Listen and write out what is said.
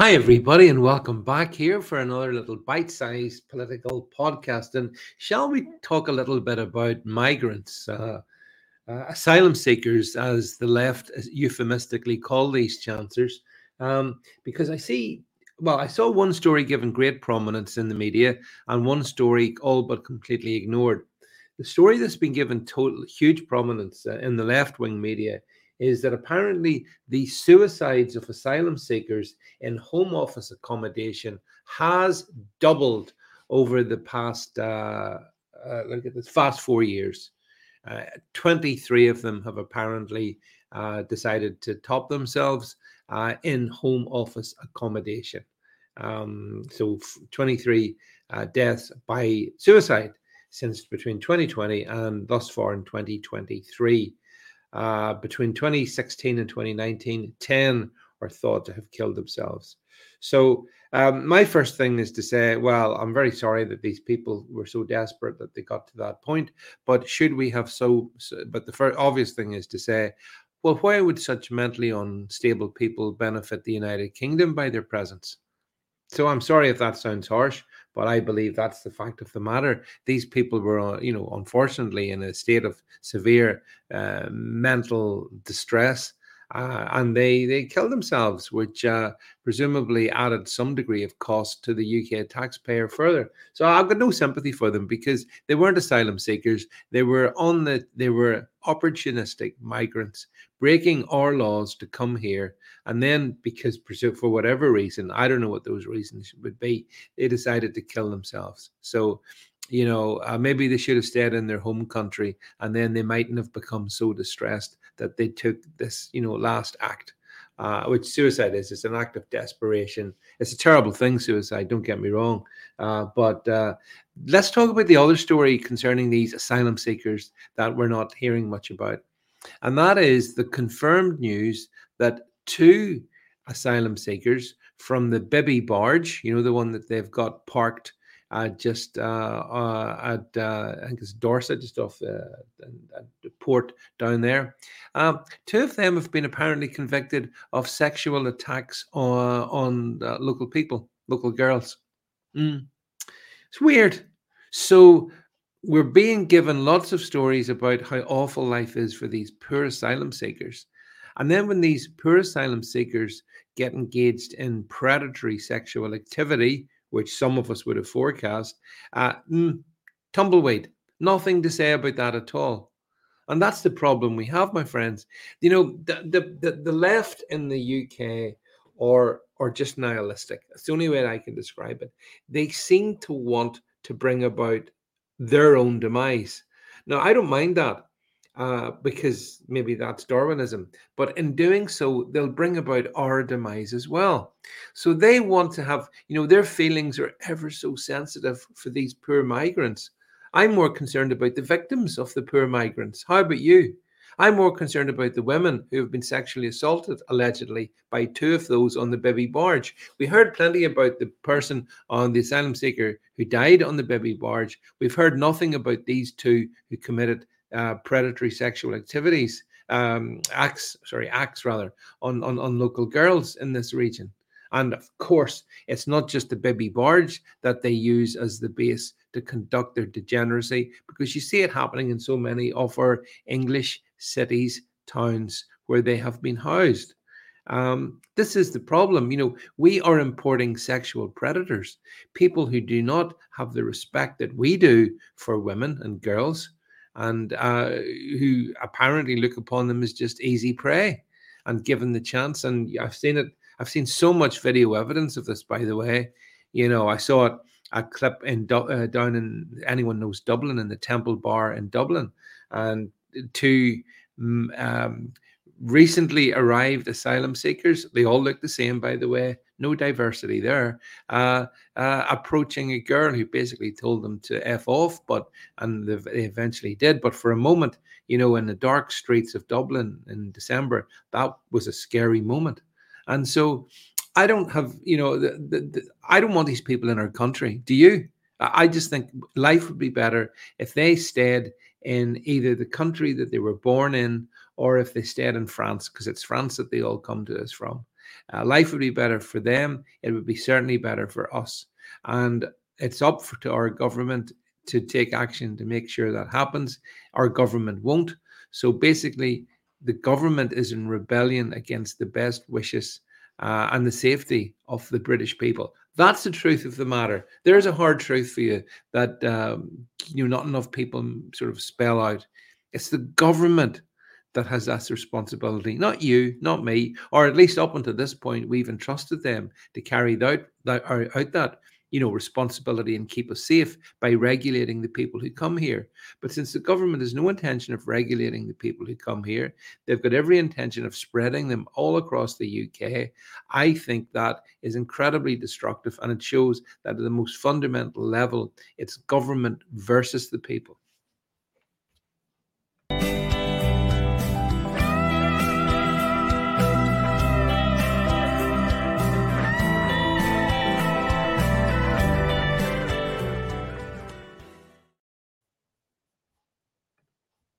Hi, everybody, and welcome back here for another little bite sized political podcast. And shall we talk a little bit about migrants, uh, uh, asylum seekers, as the left euphemistically call these chancers? Um, because I see, well, I saw one story given great prominence in the media and one story all but completely ignored. The story that's been given total huge prominence uh, in the left wing media is that apparently the suicides of asylum seekers in home office accommodation has doubled over the past uh, uh, look at this fast four years. Uh, 23 of them have apparently uh, decided to top themselves uh, in home office accommodation. Um, so 23 uh, deaths by suicide since between 2020 and thus far in 2023. Uh, between 2016 and 2019, 10 are thought to have killed themselves. So, um, my first thing is to say, well, I'm very sorry that these people were so desperate that they got to that point. But should we have so? so but the first obvious thing is to say, well, why would such mentally unstable people benefit the United Kingdom by their presence? So I'm sorry if that sounds harsh, but I believe that's the fact of the matter. These people were, uh, you know, unfortunately in a state of severe uh, mental distress. Uh, and they they killed themselves, which uh, presumably added some degree of cost to the UK taxpayer further. So I've got no sympathy for them because they weren't asylum seekers; they were on the they were opportunistic migrants breaking our laws to come here and then, because for whatever reason, I don't know what those reasons would be, they decided to kill themselves. So, you know, uh, maybe they should have stayed in their home country and then they mightn't have become so distressed that they took this, you know, last act. Uh, which suicide is. It's an act of desperation. It's a terrible thing, suicide, don't get me wrong. Uh, but uh, let's talk about the other story concerning these asylum seekers that we're not hearing much about. And that is the confirmed news that two asylum seekers from the Bibby barge, you know, the one that they've got parked uh, just uh, at, uh, I think it's Dorset, just off the, the port down there. Um, two of them have been apparently convicted of sexual attacks on, on local people, local girls. Mm. It's weird. So we're being given lots of stories about how awful life is for these poor asylum seekers. And then when these poor asylum seekers get engaged in predatory sexual activity, which some of us would have forecast, uh, mm, tumbleweed, nothing to say about that at all. And that's the problem we have, my friends. You know, the, the, the, the left in the UK or or just nihilistic. That's the only way I can describe it. They seem to want to bring about their own demise. Now, I don't mind that uh, because maybe that's Darwinism. But in doing so, they'll bring about our demise as well. So they want to have, you know, their feelings are ever so sensitive for these poor migrants. I'm more concerned about the victims of the poor migrants. How about you? I'm more concerned about the women who have been sexually assaulted, allegedly, by two of those on the Bibby barge. We heard plenty about the person on the asylum seeker who died on the Bibby barge. We've heard nothing about these two who committed uh, predatory sexual activities, um, acts, sorry, acts rather, on, on, on local girls in this region. And of course, it's not just the Bibby barge that they use as the base to conduct their degeneracy, because you see it happening in so many of our English cities, towns where they have been housed. Um, this is the problem. You know, we are importing sexual predators, people who do not have the respect that we do for women and girls and uh, who apparently look upon them as just easy prey and given the chance. And I've seen it. I've seen so much video evidence of this. By the way, you know, I saw it a clip in uh, down in anyone knows Dublin in the Temple Bar in Dublin, and two mm, um, recently arrived asylum seekers. They all look the same, by the way no diversity there. Uh, uh, approaching a girl who basically told them to f off, but and they eventually did. But for a moment, you know, in the dark streets of Dublin in December, that was a scary moment. And so, I don't have, you know, the, the, the, I don't want these people in our country. Do you? I just think life would be better if they stayed in either the country that they were born in or if they stayed in France, because it's France that they all come to us from. Uh, life would be better for them. It would be certainly better for us. And it's up to our government to take action to make sure that happens. Our government won't. So basically, the government is in rebellion against the best wishes uh, and the safety of the British people. That's the truth of the matter. There's a hard truth for you that um, you know not enough people sort of spell out. It's the government that has that responsibility, not you, not me, or at least up until this point, we've entrusted them to carry out that, out that you know, responsibility and keep us safe by regulating the people who come here. But since the government has no intention of regulating the people who come here, they've got every intention of spreading them all across the UK. I think that is incredibly destructive and it shows that at the most fundamental level, it's government versus the people.